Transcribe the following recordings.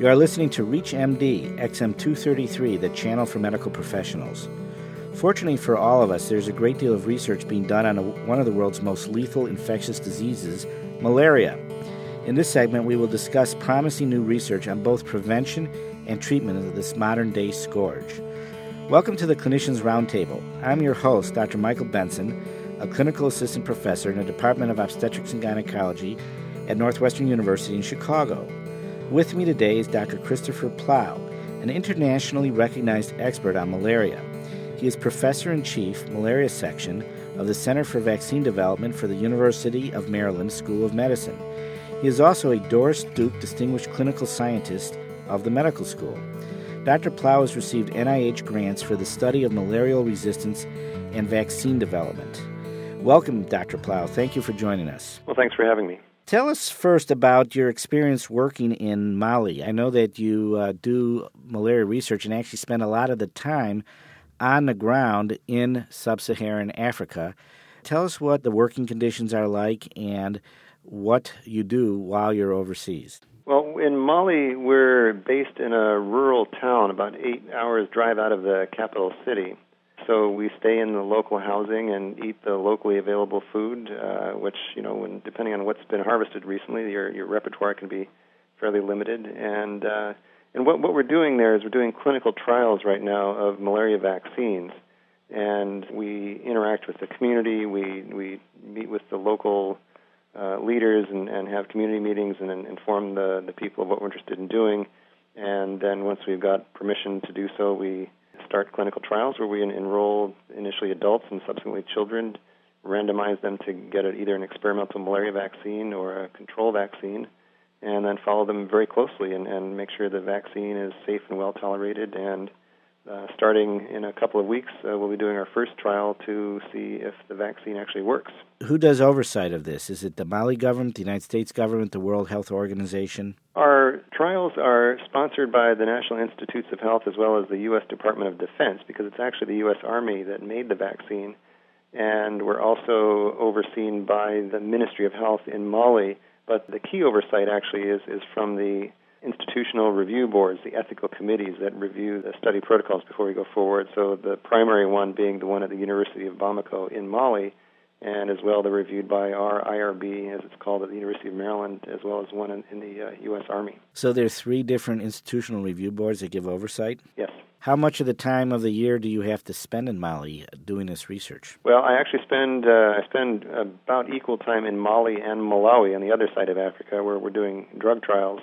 You are listening to ReachMD XM233, the channel for medical professionals. Fortunately for all of us, there's a great deal of research being done on a, one of the world's most lethal infectious diseases, malaria. In this segment, we will discuss promising new research on both prevention and treatment of this modern day scourge. Welcome to the Clinicians Roundtable. I'm your host, Dr. Michael Benson, a clinical assistant professor in the Department of Obstetrics and Gynecology at Northwestern University in Chicago. With me today is Dr. Christopher Plowe, an internationally recognized expert on malaria. He is professor in chief, malaria section of the Center for Vaccine Development for the University of Maryland School of Medicine. He is also a Doris Duke Distinguished Clinical Scientist of the medical school. Dr. Plowe has received NIH grants for the study of malarial resistance and vaccine development. Welcome, Dr. Plowe. Thank you for joining us. Well, thanks for having me. Tell us first about your experience working in Mali. I know that you uh, do malaria research and actually spend a lot of the time on the ground in sub Saharan Africa. Tell us what the working conditions are like and what you do while you're overseas. Well, in Mali, we're based in a rural town about eight hours' drive out of the capital city. So we stay in the local housing and eat the locally available food, uh, which you know, when depending on what's been harvested recently, your your repertoire can be fairly limited. And uh, and what what we're doing there is we're doing clinical trials right now of malaria vaccines, and we interact with the community. We we meet with the local uh, leaders and, and have community meetings and, and inform the the people of what we're interested in doing. And then once we've got permission to do so, we start clinical trials where we enroll initially adults and subsequently children, randomize them to get either an experimental malaria vaccine or a control vaccine, and then follow them very closely and, and make sure the vaccine is safe and well tolerated and uh, starting in a couple of weeks, uh, we'll be doing our first trial to see if the vaccine actually works. Who does oversight of this? Is it the Mali government, the United States government, the World Health Organization? Our trials are sponsored by the National Institutes of Health as well as the U.S. Department of Defense because it's actually the U.S. Army that made the vaccine. And we're also overseen by the Ministry of Health in Mali. But the key oversight actually is, is from the institutional review boards, the ethical committees that review the study protocols before we go forward. So the primary one being the one at the University of Bamako in Mali, and as well they're reviewed by our IRB, as it's called at the University of Maryland, as well as one in, in the uh, U.S. Army. So there are three different institutional review boards that give oversight? Yes. How much of the time of the year do you have to spend in Mali doing this research? Well, I actually spend uh, I spend about equal time in Mali and Malawi on the other side of Africa, where we're doing drug trials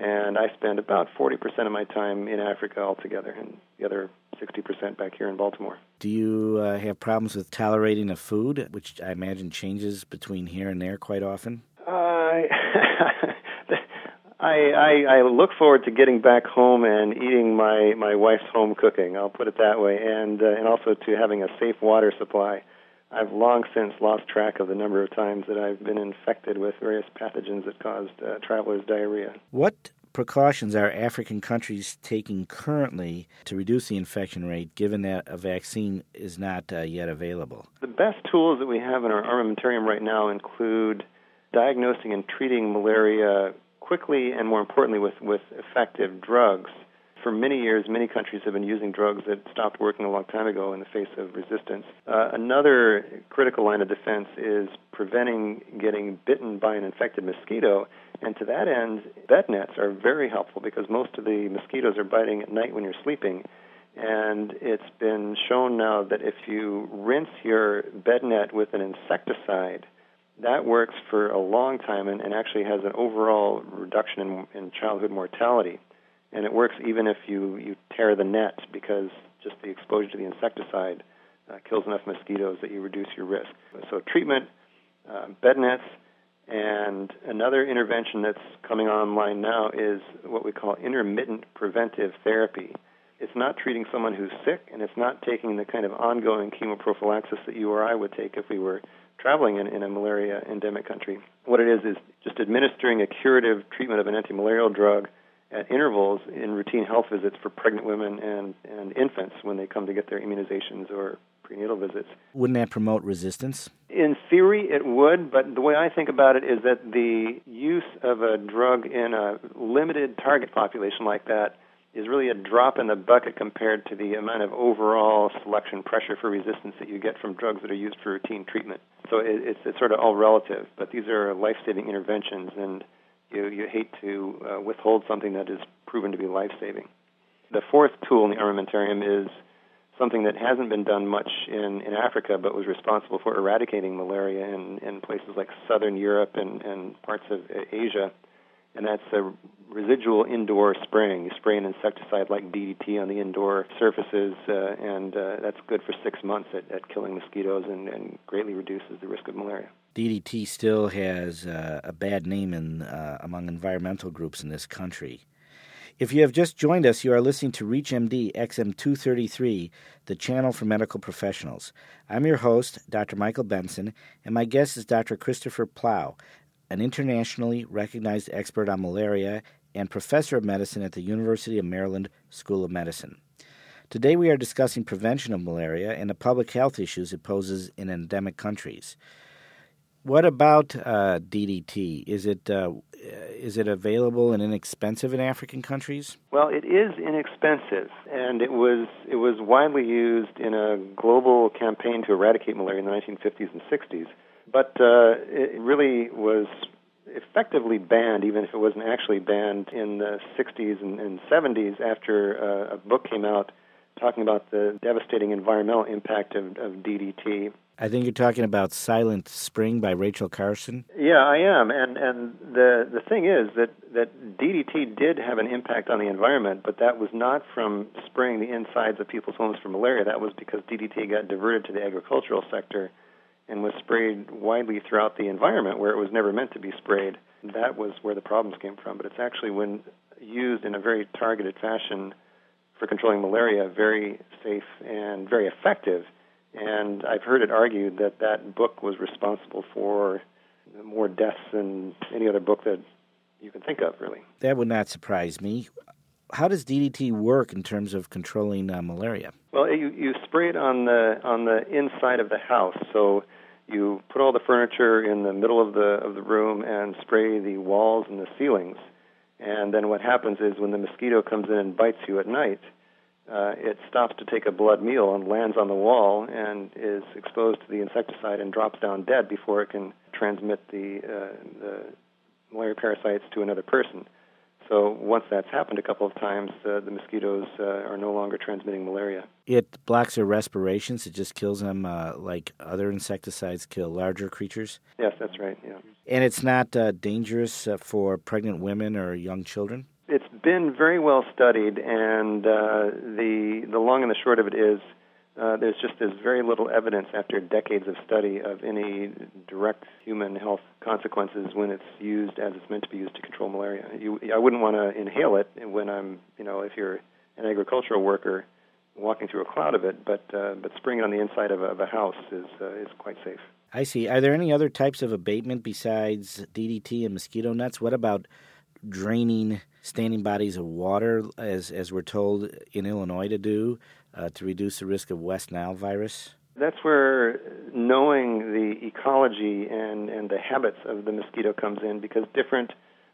and I spend about 40% of my time in Africa altogether, and the other 60% back here in Baltimore. Do you uh, have problems with tolerating the food, which I imagine changes between here and there quite often? Uh, I, I I look forward to getting back home and eating my my wife's home cooking. I'll put it that way, and uh, and also to having a safe water supply. I've long since lost track of the number of times that I've been infected with various pathogens that caused uh, travelers diarrhea. What precautions are African countries taking currently to reduce the infection rate, given that a vaccine is not uh, yet available? The best tools that we have in our armamentarium right now include diagnosing and treating malaria quickly and, more importantly, with, with effective drugs for many years, many countries have been using drugs that stopped working a long time ago in the face of resistance. Uh, another critical line of defense is preventing getting bitten by an infected mosquito. And to that end, bed nets are very helpful because most of the mosquitoes are biting at night when you're sleeping. And it's been shown now that if you rinse your bed net with an insecticide, that works for a long time and, and actually has an overall reduction in, in childhood mortality and it works even if you you tear the net because just the exposure to the insecticide uh, kills enough mosquitoes that you reduce your risk. So treatment, uh, bed nets, and another intervention that's coming online now is what we call intermittent preventive therapy. It's not treating someone who's sick, and it's not taking the kind of ongoing chemoprophylaxis that you or I would take if we were traveling in, in a malaria endemic country. What it is is just administering a curative treatment of an antimalarial drug at intervals in routine health visits for pregnant women and, and infants when they come to get their immunizations or prenatal visits. Wouldn't that promote resistance? In theory, it would, but the way I think about it is that the use of a drug in a limited target population like that is really a drop in the bucket compared to the amount of overall selection pressure for resistance that you get from drugs that are used for routine treatment. So it, it's, it's sort of all relative, but these are life saving interventions, and you, you hate to uh, withhold something that is proven to be life saving. The fourth tool in the armamentarium is something that hasn't been done much in, in Africa, but was responsible for eradicating malaria in, in places like southern Europe and, and parts of Asia and that's a residual indoor spraying. You spray an insecticide like DDT on the indoor surfaces, uh, and uh, that's good for six months at, at killing mosquitoes and, and, greatly reduces the risk of malaria. DDT still has uh, a bad name in, uh, among environmental groups in this country. If you have just joined us, you are listening to ReachMD XM233, the channel for medical professionals. I'm your host, Dr. Michael Benson, and my guest is Dr. Christopher Plowe, an internationally recognized expert on malaria and professor of medicine at the University of Maryland School of Medicine. Today we are discussing prevention of malaria and the public health issues it poses in endemic countries. What about uh, DDT? Is it uh, is it available and inexpensive in African countries? Well, it is inexpensive, and it was it was widely used in a global campaign to eradicate malaria in the 1950s and 60s but uh, it really was effectively banned, even if it wasn't actually banned in the 60s and, and 70s after uh, a book came out talking about the devastating environmental impact of, of DDT. I think you're talking about Silent Spring by Rachel Carson. Yeah, I am, and and the the thing is that that DDT did have an impact on the environment, but that was not from spraying the insides of people's homes for malaria. That was because DDT got diverted to the agricultural sector and was sprayed widely throughout the environment where it was never meant to be sprayed. That was where the problems came from. But it's actually, when used in a very targeted fashion for controlling malaria, very safe and very effective. And I've heard it argued that that book was responsible for more deaths than any other book that you can think of, really. That would not surprise me. How does DDT work in terms of controlling uh, malaria? Well, you, you spray it on the on the inside of the house. So you put all the furniture in the middle of the of the room and spray the walls and the ceilings. And then what happens is when the mosquito comes in and bites you at night, uh, it stops to take a blood meal and lands on the wall and is exposed to the insecticide and drops down dead before it can transmit the, uh, the malaria parasites to another person. So once that's happened a couple of times, uh, the mosquitoes uh, are no longer transmitting malaria. It blocks their respirations. It just kills them uh, like other insecticides kill larger creatures. Yes, that's right. Yeah. And it's not uh, dangerous uh, for pregnant women or young children. It's been very well studied, and uh, the the long and the short of it is uh, there's just there's very little evidence after decades of study of any direct human health consequences when it's used as it's meant to be used to control malaria. You, I wouldn't want to inhale it when I'm, you know, if you're an agricultural worker walking through a cloud of it, but uh, but spraying it on the inside of a, of a house is uh, is quite safe. I see. Are there any other types of abatement besides DDT and mosquito nets? What about draining standing bodies of water, as as we're told in Illinois to do? Uh, to reduce the risk of West Nile virus? That's where knowing the ecology and, and the habits of the mosquito comes in because different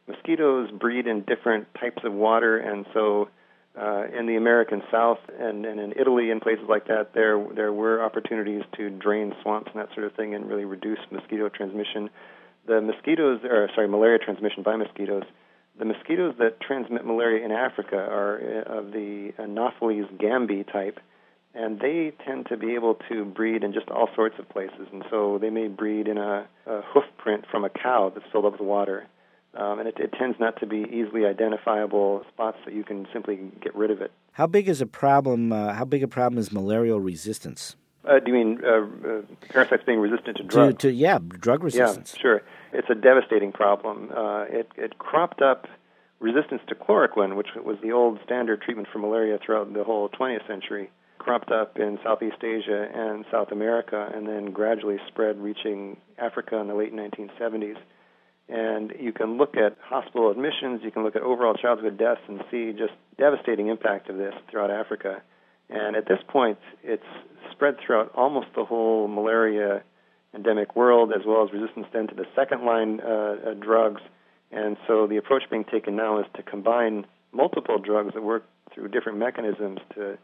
mosquitoes breed in different types of water, and so uh, in the American South and, and in Italy and places like that, there there were opportunities to drain swamps and that sort of thing and really reduce mosquito transmission. The mosquitoes, or sorry, malaria transmission by mosquitoes. The mosquitoes that transmit malaria in Africa are uh, of the Anopheles gambiae type, and they tend to be able to breed in just all sorts of places. And so they may breed in a, a hoof print from a cow that's filled up with water. Um, and it, it, tends not to be easily identifiable spots that you can simply get rid of it. How big is a problem? Uh, how big a problem is malarial resistance? Uh, do you mean uh, uh parasites being resistant to drugs? To, to, yeah, drug resistance. Yeah, sure. It's a devastating problem. Uh, it, it cropped up resistance to chloroquine, which was the old standard treatment for malaria throughout the whole 20th century, cropped up in Southeast Asia and South America, and then gradually spread, reaching Africa in the late 1970s. And you can look at hospital admissions, you can look at overall childhood deaths, and see just devastating impact of this throughout Africa. And at this point, it's spread throughout almost the whole malaria endemic world, as well as resistance then to the second line uh, uh, drugs. And so the approach being taken now is to combine multiple drugs that work through different mechanisms to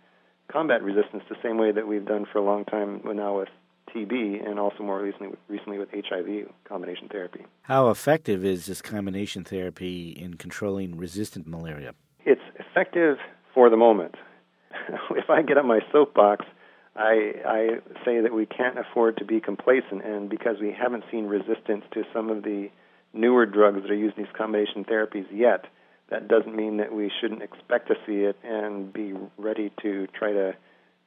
combat resistance the same way that we've done for a long time now with TB and also more recently recently with HIV combination therapy. How effective is this combination therapy in controlling resistant malaria? It's effective for the moment. if I get on my soapbox, I, I say that we can't afford to be complacent, and because we haven't seen resistance to some of the newer drugs that are used in these combination therapies yet, that doesn't mean that we shouldn't expect to see it and be ready to try to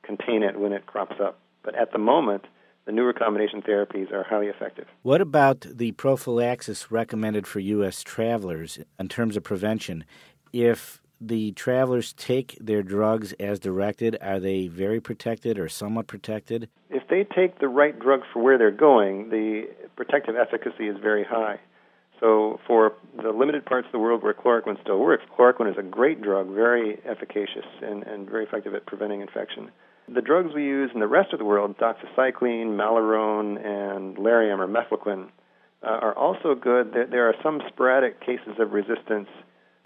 contain it when it crops up. But at the moment, the newer combination therapies are highly effective. What about the prophylaxis recommended for U.S. travelers in terms of prevention? If the travelers take their drugs as directed, are they very protected or somewhat protected? If they take the right drug for where they're going, the protective efficacy is very high. So, for the limited parts of the world where chloroquine still works, chloroquine is a great drug, very efficacious and, and very effective at preventing infection. The drugs we use in the rest of the world, doxycycline, malarone, and Lariam or mefloquine, uh, are also good. There, there, are some sporadic cases of resistance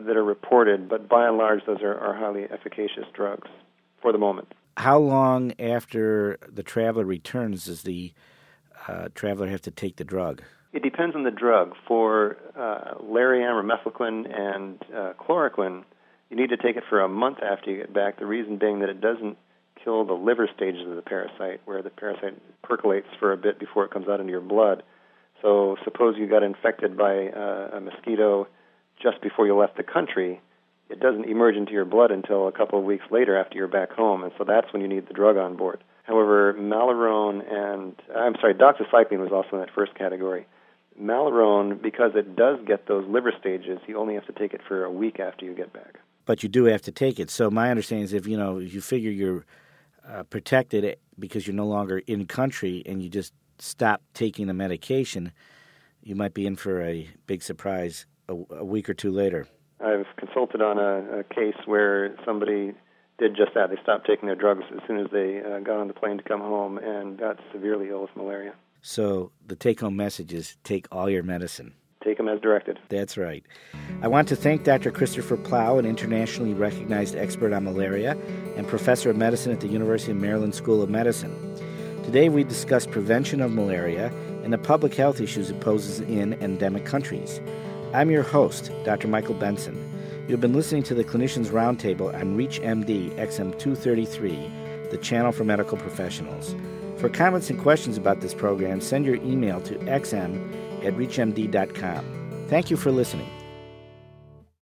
that are reported, but by and large, those are, are highly efficacious drugs for the moment. How long after the traveler returns does the uh, traveler have to take the drug? It depends on the drug. For uh, Lariam or mefloquine and uh, chloroquine, you need to take it for a month after you get back. The reason being that it doesn't kill the liver stages of the parasite, where the parasite percolates for a bit before it comes out into your blood. So, suppose you got infected by uh, a mosquito just before you left the country, it doesn't emerge into your blood until a couple of weeks later after you're back home, and so that's when you need the drug on board. However, malarone and I'm sorry, doxycycline was also in that first category. Malarone, because it does get those liver stages, you only have to take it for a week after you get back. But you do have to take it. So my understanding is, if you know, if you figure you're uh, protected because you're no longer in country and you just stop taking the medication, you might be in for a big surprise a, a week or two later. I've consulted on a, a, case where somebody did just that. They stopped taking their drugs as soon as they uh, got on the plane to come home and got severely ill with malaria. So the take home message is take all your medicine. Take them as directed. That's right. I want to thank Dr. Christopher Plowe, an internationally recognized expert on malaria and professor of medicine at the University of Maryland School of Medicine. Today we discuss prevention of malaria and the public health issues it poses in endemic countries. I'm your host, Dr. Michael Benson. You've been listening to the Clinicians Roundtable on ReachMD XM233, the channel for medical professionals. For comments and questions about this program, send your email to xm at reachmd.com. Thank you for listening.